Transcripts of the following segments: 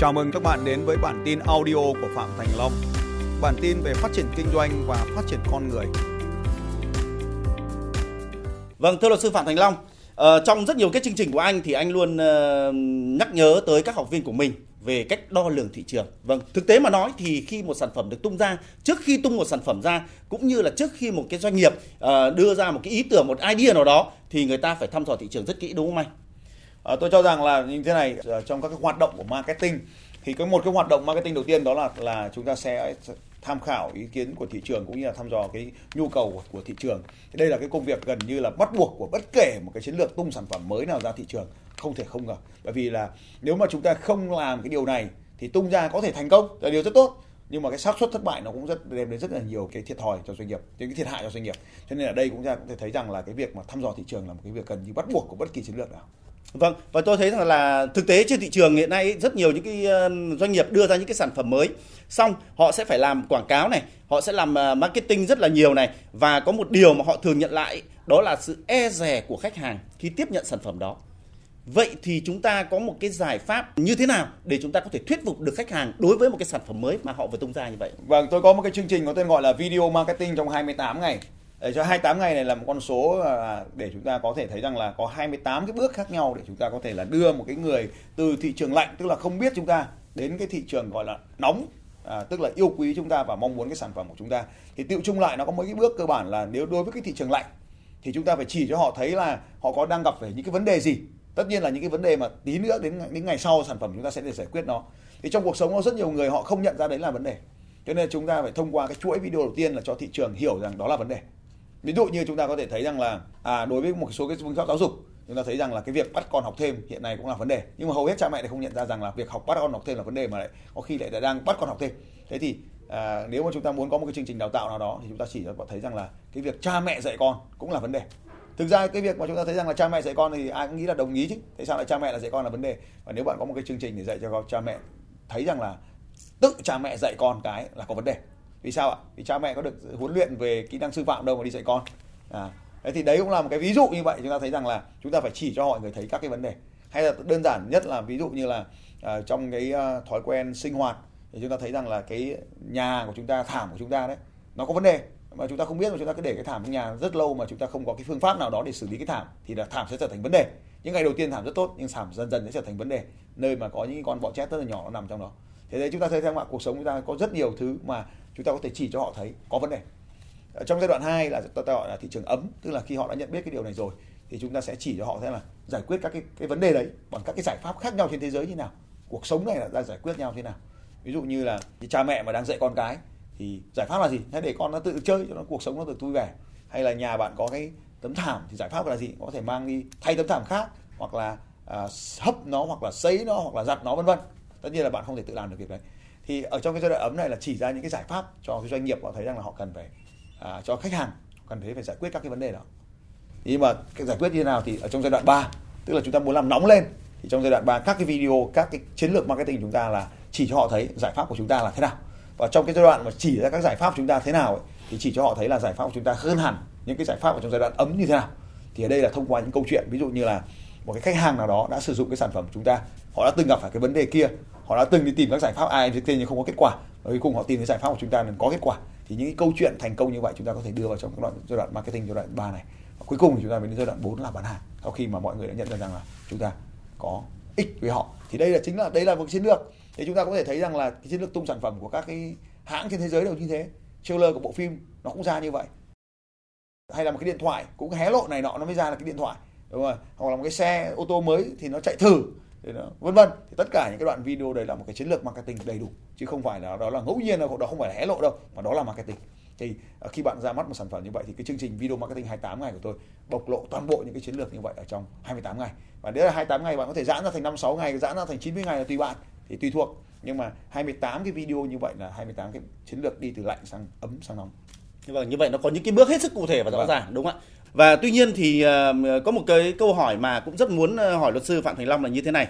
Chào mừng các bạn đến với bản tin audio của Phạm Thành Long. Bản tin về phát triển kinh doanh và phát triển con người. Vâng, thưa luật sư Phạm Thành Long, ờ, trong rất nhiều cái chương trình của anh thì anh luôn uh, nhắc nhớ tới các học viên của mình về cách đo lường thị trường. Vâng, thực tế mà nói thì khi một sản phẩm được tung ra, trước khi tung một sản phẩm ra cũng như là trước khi một cái doanh nghiệp uh, đưa ra một cái ý tưởng, một idea nào đó thì người ta phải thăm dò thị trường rất kỹ đúng không anh? À, tôi cho rằng là như thế này ờ, trong các cái hoạt động của marketing thì cái một cái hoạt động marketing đầu tiên đó là là chúng ta sẽ tham khảo ý kiến của thị trường cũng như là thăm dò cái nhu cầu của, của thị trường. Thì đây là cái công việc gần như là bắt buộc của bất kể một cái chiến lược tung sản phẩm mới nào ra thị trường không thể không ngờ. Bởi vì là nếu mà chúng ta không làm cái điều này thì tung ra có thể thành công là điều rất tốt nhưng mà cái xác suất thất bại nó cũng rất đem đến rất là nhiều cái thiệt thòi cho doanh nghiệp những cái thiệt hại cho doanh nghiệp. Cho nên ở đây cũng ra cũng thể thấy rằng là cái việc mà thăm dò thị trường là một cái việc cần như bắt buộc của bất kỳ chiến lược nào. Vâng, và tôi thấy rằng là thực tế trên thị trường hiện nay rất nhiều những cái ờ, doanh nghiệp đưa ra những cái sản phẩm mới, xong họ sẽ phải làm quảng cáo này, họ sẽ làm ờ, marketing rất là nhiều này. Và có một điều mà họ thường nhận lại đó là sự e rè của khách hàng khi tiếp nhận sản phẩm đó. Vậy thì chúng ta có một cái giải pháp như thế nào để chúng ta có thể thuyết phục được khách hàng đối với một cái sản phẩm mới mà họ vừa tung ra như vậy? Vâng, tôi có một cái chương trình có tên gọi là video marketing trong 28 ngày. Để cho 28 ngày này là một con số à, để chúng ta có thể thấy rằng là có 28 cái bước khác nhau để chúng ta có thể là đưa một cái người từ thị trường lạnh tức là không biết chúng ta đến cái thị trường gọi là nóng à, tức là yêu quý chúng ta và mong muốn cái sản phẩm của chúng ta. Thì tiêu chung lại nó có mấy cái bước cơ bản là nếu đối với cái thị trường lạnh thì chúng ta phải chỉ cho họ thấy là họ có đang gặp phải những cái vấn đề gì tất nhiên là những cái vấn đề mà tí nữa đến đến ngày sau sản phẩm chúng ta sẽ để giải quyết nó. Thì trong cuộc sống có rất nhiều người họ không nhận ra đấy là vấn đề. Cho nên chúng ta phải thông qua cái chuỗi video đầu tiên là cho thị trường hiểu rằng đó là vấn đề. Ví dụ như chúng ta có thể thấy rằng là à, đối với một số cái phương pháp giáo dục chúng ta thấy rằng là cái việc bắt con học thêm hiện nay cũng là vấn đề. Nhưng mà hầu hết cha mẹ lại không nhận ra rằng là việc học bắt con học thêm là vấn đề mà lại có khi lại đang bắt con học thêm. Thế thì à, nếu mà chúng ta muốn có một cái chương trình đào tạo nào đó thì chúng ta chỉ cho thấy rằng là cái việc cha mẹ dạy con cũng là vấn đề thực ra cái việc mà chúng ta thấy rằng là cha mẹ dạy con thì ai cũng nghĩ là đồng ý chứ. Tại sao lại cha mẹ là dạy con là vấn đề? Và nếu bạn có một cái chương trình để dạy cho cha mẹ thấy rằng là tự cha mẹ dạy con cái là có vấn đề. Vì sao ạ? Vì cha mẹ có được huấn luyện về kỹ năng sư phạm đâu mà đi dạy con. À, thế thì đấy cũng là một cái ví dụ như vậy. Chúng ta thấy rằng là chúng ta phải chỉ cho mọi người thấy các cái vấn đề. Hay là đơn giản nhất là ví dụ như là uh, trong cái uh, thói quen sinh hoạt thì chúng ta thấy rằng là cái nhà của chúng ta thảm của chúng ta đấy nó có vấn đề mà chúng ta không biết mà chúng ta cứ để cái thảm trong nhà rất lâu mà chúng ta không có cái phương pháp nào đó để xử lý cái thảm thì là thảm sẽ trở thành vấn đề. Những ngày đầu tiên thảm rất tốt, nhưng thảm dần dần sẽ trở thành vấn đề. Nơi mà có những con bọ chét rất là nhỏ nó nằm trong đó. Thế đấy, chúng ta thấy rằng là cuộc sống chúng ta có rất nhiều thứ mà chúng ta có thể chỉ cho họ thấy, có vấn đề. Trong giai đoạn 2 là ta gọi là thị trường ấm, tức là khi họ đã nhận biết cái điều này rồi thì chúng ta sẽ chỉ cho họ thế là giải quyết các cái cái vấn đề đấy bằng các cái giải pháp khác nhau trên thế giới như nào, cuộc sống này là ra giải quyết nhau thế nào. Ví dụ như là cha mẹ mà đang dạy con cái thì giải pháp là gì? Hãy để con nó tự chơi cho nó cuộc sống nó được vui vẻ. Hay là nhà bạn có cái tấm thảm thì giải pháp là gì? Có thể mang đi thay tấm thảm khác hoặc là à, hấp nó hoặc là sấy nó hoặc là giặt nó vân vân. Tất nhiên là bạn không thể tự làm được việc đấy. Thì ở trong cái giai đoạn ấm này là chỉ ra những cái giải pháp cho cái doanh nghiệp họ thấy rằng là họ cần phải à, cho khách hàng cần thấy phải giải quyết các cái vấn đề đó. Nhưng mà cái giải quyết như thế nào thì ở trong giai đoạn 3 tức là chúng ta muốn làm nóng lên thì trong giai đoạn 3 các cái video các cái chiến lược marketing của chúng ta là chỉ cho họ thấy giải pháp của chúng ta là thế nào và trong cái giai đoạn mà chỉ ra các giải pháp của chúng ta thế nào ấy, thì chỉ cho họ thấy là giải pháp của chúng ta hơn hẳn những cái giải pháp ở trong giai đoạn ấm như thế nào. Thì ở đây là thông qua những câu chuyện ví dụ như là một cái khách hàng nào đó đã sử dụng cái sản phẩm của chúng ta họ đã từng gặp phải cái vấn đề kia họ đã từng đi tìm các giải pháp ai trên nhưng không có kết quả và cuối cùng họ tìm cái giải pháp của chúng ta nên có kết quả. Thì những cái câu chuyện thành công như vậy chúng ta có thể đưa vào trong cái đoạn giai đoạn marketing giai đoạn 3 này. Và cuối cùng thì chúng ta mới đến giai đoạn 4 là bán hàng sau khi mà mọi người đã nhận ra rằng là chúng ta có ích với họ. Thì đây là chính là đây là một chiến lược thì chúng ta có thể thấy rằng là cái chiến lược tung sản phẩm của các cái hãng trên thế giới đều như thế. Trailer của bộ phim nó cũng ra như vậy. Hay là một cái điện thoại, cũng hé lộ này nọ, nó mới ra là cái điện thoại. Đúng không hoặc là một cái xe, ô tô mới thì nó chạy thử vân vân. Thì tất cả những cái đoạn video đấy là một cái chiến lược marketing đầy đủ, chứ không phải là đó là ngẫu nhiên đâu, đó không phải là hé lộ đâu, mà đó là marketing. Thì à, khi bạn ra mắt một sản phẩm như vậy thì cái chương trình video marketing 28 ngày của tôi bộc lộ toàn bộ những cái chiến lược như vậy ở trong 28 ngày. Và nếu là 28 ngày bạn có thể giãn ra thành 5 6 ngày, giãn ra thành 90 ngày là tùy bạn thì tùy thuộc nhưng mà 28 cái video như vậy là 28 cái chiến lược đi từ lạnh sang ấm sang nóng Vâng, như vậy nó có những cái bước hết sức cụ thể và rõ vâng. ràng đúng không ạ? Và tuy nhiên thì uh, có một cái câu hỏi mà cũng rất muốn uh, hỏi luật sư Phạm Thành Long là như thế này.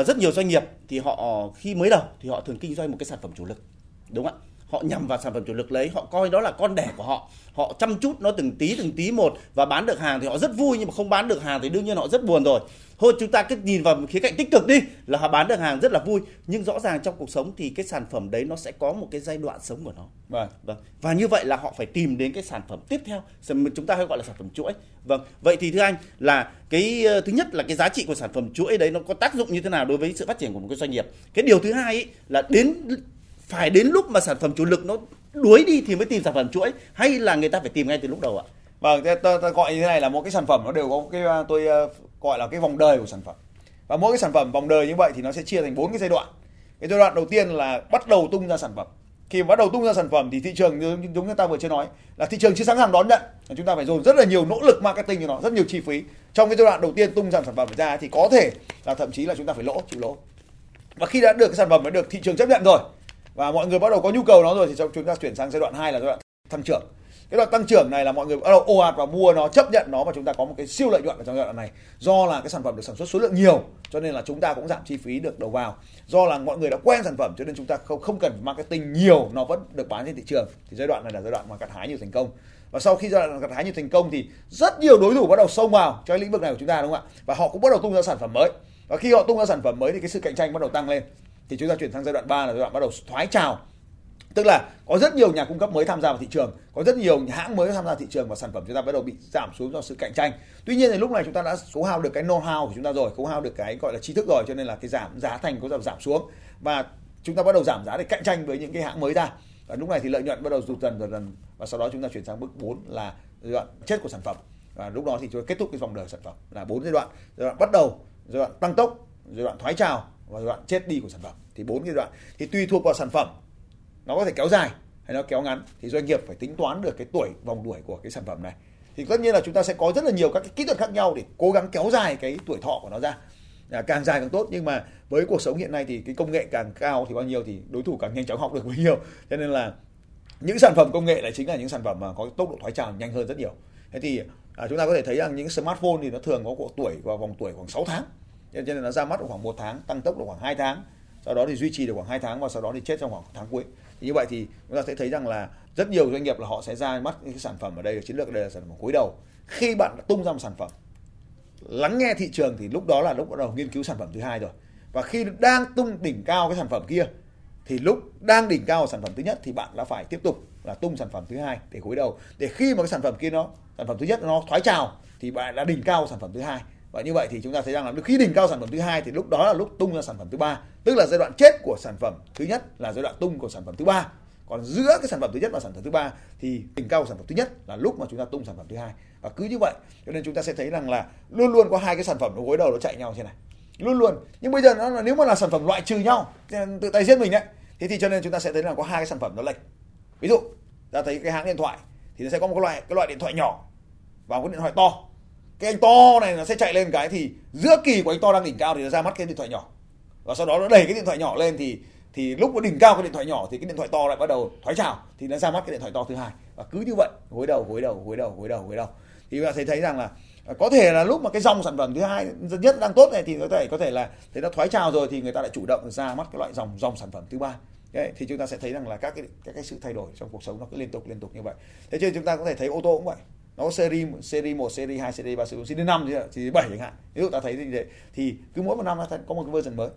Uh, rất nhiều doanh nghiệp thì họ khi mới đầu thì họ thường kinh doanh một cái sản phẩm chủ lực. Đúng không ạ? Họ nhằm vào sản phẩm chủ lực lấy họ coi đó là con đẻ của họ. Họ chăm chút nó từng tí từng tí một và bán được hàng thì họ rất vui nhưng mà không bán được hàng thì đương nhiên họ rất buồn rồi. Thôi chúng ta cứ nhìn vào khía cạnh tích cực đi là họ bán được hàng rất là vui. Nhưng rõ ràng trong cuộc sống thì cái sản phẩm đấy nó sẽ có một cái giai đoạn sống của nó. Vâng. Vâng. Và như vậy là họ phải tìm đến cái sản phẩm tiếp theo chúng ta hay gọi là sản phẩm chuỗi. Vâng. Vậy thì thưa anh là cái ờ, thứ nhất là cái giá trị của sản phẩm chuỗi đấy nó có tác dụng như thế nào đối với sự phát triển của một cái doanh nghiệp? Cái điều thứ hai ý, là đến phải đến lúc mà sản phẩm chủ lực nó đuối đi thì mới tìm sản phẩm chuỗi hay là người ta phải tìm ngay từ lúc đầu ạ? Vâng ta, ta, gọi như thế này là một cái sản phẩm nó đều có cái à, tôi à, gọi là cái vòng đời của sản phẩm. Và mỗi cái sản phẩm vòng đời như vậy thì nó sẽ chia thành bốn cái giai đoạn. Cái giai đoạn đầu tiên là bắt đầu tung ra sản phẩm. Khi mà bắt đầu tung ra sản phẩm thì thị trường như chúng ta vừa chưa nói là thị trường chưa sẵn sàng đón nhận. Chúng ta phải dồn rất là nhiều nỗ lực marketing cho nó rất nhiều chi phí. Trong cái giai đoạn đầu tiên tung ra sản phẩm ra thì có thể là thậm chí là chúng ta phải lỗ chịu lỗ. Và khi đã được cái sản phẩm đã được thị trường chấp nhận rồi và mọi người bắt đầu có nhu cầu nó rồi thì chúng ta chuyển sang giai đoạn 2 là giai đoạn tăng trưởng. Cái đoạn tăng trưởng này là mọi người bắt đầu ồ ạt và mua nó, chấp nhận nó và chúng ta có một cái siêu lợi nhuận ở trong giai đoạn này. Do là cái sản phẩm được sản xuất số lượng nhiều, cho nên là chúng ta cũng giảm chi phí được đầu vào. Do là mọi người đã quen sản phẩm cho nên chúng ta không không cần marketing nhiều, nó vẫn được bán trên thị trường. Thì giai đoạn này là giai đoạn mà gặt hái nhiều thành công. Và sau khi giai đoạn gặt hái nhiều thành công thì rất nhiều đối thủ bắt đầu xông vào cho cái lĩnh vực này của chúng ta, đúng không ạ? Và họ cũng bắt đầu tung ra sản phẩm mới. Và khi họ tung ra sản phẩm mới thì cái sự cạnh tranh bắt đầu tăng lên thì chúng ta chuyển sang giai đoạn 3 là giai đoạn bắt đầu thoái trào. Tức là có rất nhiều nhà cung cấp mới tham gia vào thị trường, có rất nhiều hãng mới tham gia thị trường và sản phẩm chúng ta bắt đầu bị giảm xuống do sự cạnh tranh. Tuy nhiên thì lúc này chúng ta đã cố hao được cái know how của chúng ta rồi cố hao được cái, gọi là, trí thức rồi, cho nên là cái giảm, giá thành có giảm giảm xuống. Và chúng ta bắt đầu giảm giá để cạnh tranh với những cái hãng mới ra. Và lúc này thì lợi nhuận bắt đầu rụt dần dần dần. Và sau đó chúng ta chuyển sang bước 4 là giai đoạn chết của sản phẩm. Và lúc đó thì chúng ta kết thúc cái vòng đời sản phẩm là bốn giai đoạn. Giai đoạn bắt đầu, giai đoạn tăng tốc, giai đoạn thoái trào và giai đoạn chết đi của sản phẩm. Thì bốn giai đoạn. Thì tùy thuộc vào sản phẩm. Nó có thể kéo dài hay nó kéo ngắn. Thì doanh nghiệp phải tính toán được cái tuổi vòng đuổi của cái sản phẩm này. Thì tất nhiên là chúng ta sẽ có rất là nhiều các cái kỹ thuật khác nhau để cố gắng kéo dài cái tuổi thọ của nó ra. À, càng dài càng tốt. Nhưng mà với cuộc sống hiện nay thì cái công nghệ càng cao thì bao nhiêu thì đối thủ càng nhanh chóng học được bấy nhiêu. Cho nên là những sản phẩm công nghệ lại chính là những sản phẩm mà có tốc độ thoái trào nhanh hơn rất nhiều. Thế thì à, chúng ta có thể thấy rằng những smartphone thì nó thường có độ tuổi và vòng tuổi khoảng 6 tháng cho nên nó ra mắt khoảng một tháng, tăng tốc được khoảng 2 tháng. Sau đó thì duy trì được khoảng 2 tháng và sau đó thì chết trong khoảng tháng cuối. Thì như vậy thì chúng ta sẽ thấy rằng là rất nhiều doanh nghiệp là họ sẽ ra mắt những cái sản phẩm ở đây, chiến lược ở đây là sản phẩm cuối đầu. Khi bạn đã tung ra một sản phẩm, lắng nghe thị trường thì lúc đó là lúc bắt đầu nghiên cứu sản phẩm thứ hai rồi. Và khi đang tung đỉnh cao cái sản phẩm kia, thì lúc đang đỉnh cao sản phẩm thứ nhất thì bạn đã phải tiếp tục là tung sản phẩm thứ hai để cuối đầu. Để khi mà cái sản phẩm kia nó, sản phẩm thứ nhất nó thoái trào thì bạn đã đỉnh cao sản phẩm thứ hai và như vậy thì chúng ta thấy rằng là khi đỉnh cao sản phẩm thứ hai thì lúc đó là lúc tung ra sản phẩm thứ ba tức là giai đoạn chết của sản phẩm thứ nhất là giai đoạn tung của sản phẩm thứ ba còn giữa cái sản phẩm thứ nhất và sản phẩm thứ ba thì đỉnh cao của sản phẩm thứ nhất là lúc mà chúng ta tung sản phẩm thứ hai và cứ như vậy cho nên chúng ta sẽ thấy rằng là luôn luôn có hai cái sản phẩm nó gối đầu nó chạy nhau thế này luôn luôn nhưng bây giờ nó là nếu mà là sản phẩm loại trừ nhau tự tay giết mình đấy thế thì cho nên chúng ta sẽ thấy là có hai cái sản phẩm nó lệch ví dụ ta thấy cái hãng điện thoại thì nó sẽ có một cái loại cái loại điện thoại nhỏ và một cái điện thoại to cái anh to này nó sẽ chạy lên cái thì giữa kỳ của anh to đang đỉnh cao thì nó ra mắt cái điện thoại nhỏ. Và sau đó nó đẩy cái điện thoại nhỏ lên thì thì lúc nó đỉnh cao cái điện thoại nhỏ thì cái điện thoại to lại bắt đầu thoái trào thì nó ra mắt cái điện thoại to thứ hai. Và cứ như vậy gối đầu gối đầu gối đầu gối đầu gối đầu. Thì bạn thấy thấy rằng là à, có thể là lúc mà cái dòng sản phẩm thứ hai nhất đang tốt này thì có thể có thể là thấy nó thoái trào rồi thì người ta lại chủ động ra mắt cái loại dòng dòng sản phẩm thứ ba. Đấy, thì chúng ta sẽ thấy rằng là các cái các cái sự thay đổi trong cuộc sống nó cứ liên tục liên tục như vậy. Thế trên chúng ta có thể thấy ô tô cũng vậy nó có series series 1, series 2, series 3, series 5 series 7 chẳng hạn. Ví dụ ta thấy như thế thì cứ mỗi một năm ta có một cái version mới.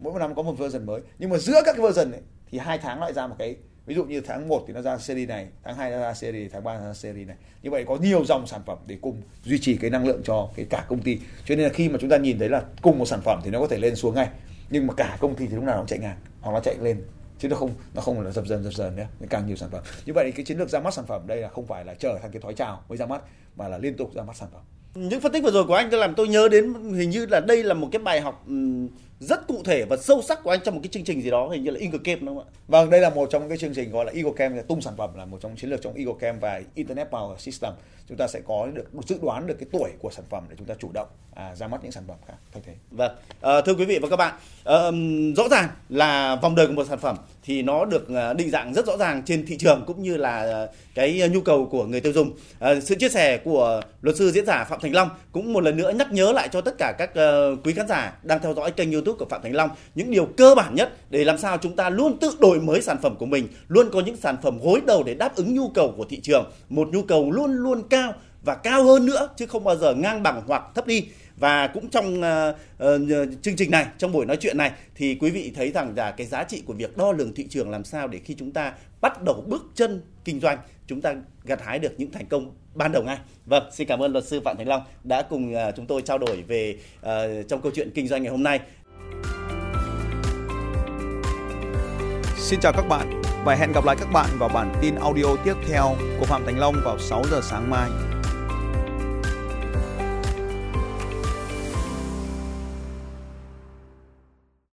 Mỗi một năm có một version mới. Nhưng mà giữa các cái version ấy, thì hai tháng lại ra một cái ví dụ như tháng 1 thì nó ra series này, tháng 2 nó ra series, tháng 3 nó ra series này. Như vậy có nhiều dòng sản phẩm để cùng duy trì cái năng lượng cho cái cả công ty. Cho nên là khi mà chúng ta nhìn thấy là cùng một sản phẩm thì nó có thể lên xuống ngay. Nhưng mà cả công ty thì lúc nào nó chạy ngang hoặc nó chạy lên chứ nó không nó không là dập dần dập dần nữa càng nhiều sản phẩm như vậy cái chiến lược ra mắt sản phẩm đây là không phải là chờ thành cái thoái trào mới ra mắt mà là liên tục ra mắt sản phẩm những phân tích vừa rồi của anh tôi làm tôi nhớ đến hình như là đây là một cái bài học rất cụ thể và sâu sắc của anh trong một cái chương trình gì đó hình như là Eagle Camp đúng không ạ? Vâng, đây là một trong cái chương trình gọi là Eagle Camp là tung sản phẩm là một trong chiến lược trong Eagle Camp và Internet Power System. Chúng ta sẽ có được dự đoán được cái tuổi của sản phẩm để chúng ta chủ động à, ra mắt những sản phẩm khác thay thế. Vâng, à, thưa quý vị và các bạn, à, rõ ràng là vòng đời của một sản phẩm thì nó được ờ, định dạng rất rõ ràng trên thị trường cũng như là cái nhu cầu của người tiêu dùng. À, sự chia sẻ của luật sư diễn giả Phạm Thành Long cũng một lần nữa nhắc nhớ lại cho tất cả các uh, quý khán giả đang theo dõi kênh YouTube của Phạm Thành Long những điều cơ bản nhất để làm sao chúng ta luôn tự đổi mới sản phẩm của mình, luôn có những sản phẩm gối đầu để đáp ứng nhu cầu của thị trường, một nhu cầu luôn luôn cao và cao hơn nữa chứ không bao giờ ngang bằng hoặc thấp đi và cũng trong uh, uh, chương trình này trong buổi nói chuyện này thì quý vị thấy rằng là cái giá trị của việc đo lường thị trường làm sao để khi chúng ta bắt đầu bước chân kinh doanh chúng ta gặt hái được những thành công ban đầu ngay. Vâng, xin cảm ơn luật sư Phạm Thành Long đã cùng uh, chúng tôi trao đổi về uh, trong câu chuyện kinh doanh ngày hôm nay. Xin chào các bạn và hẹn gặp lại các bạn vào bản tin audio tiếp theo của Phạm Thành Long vào 6 giờ sáng mai.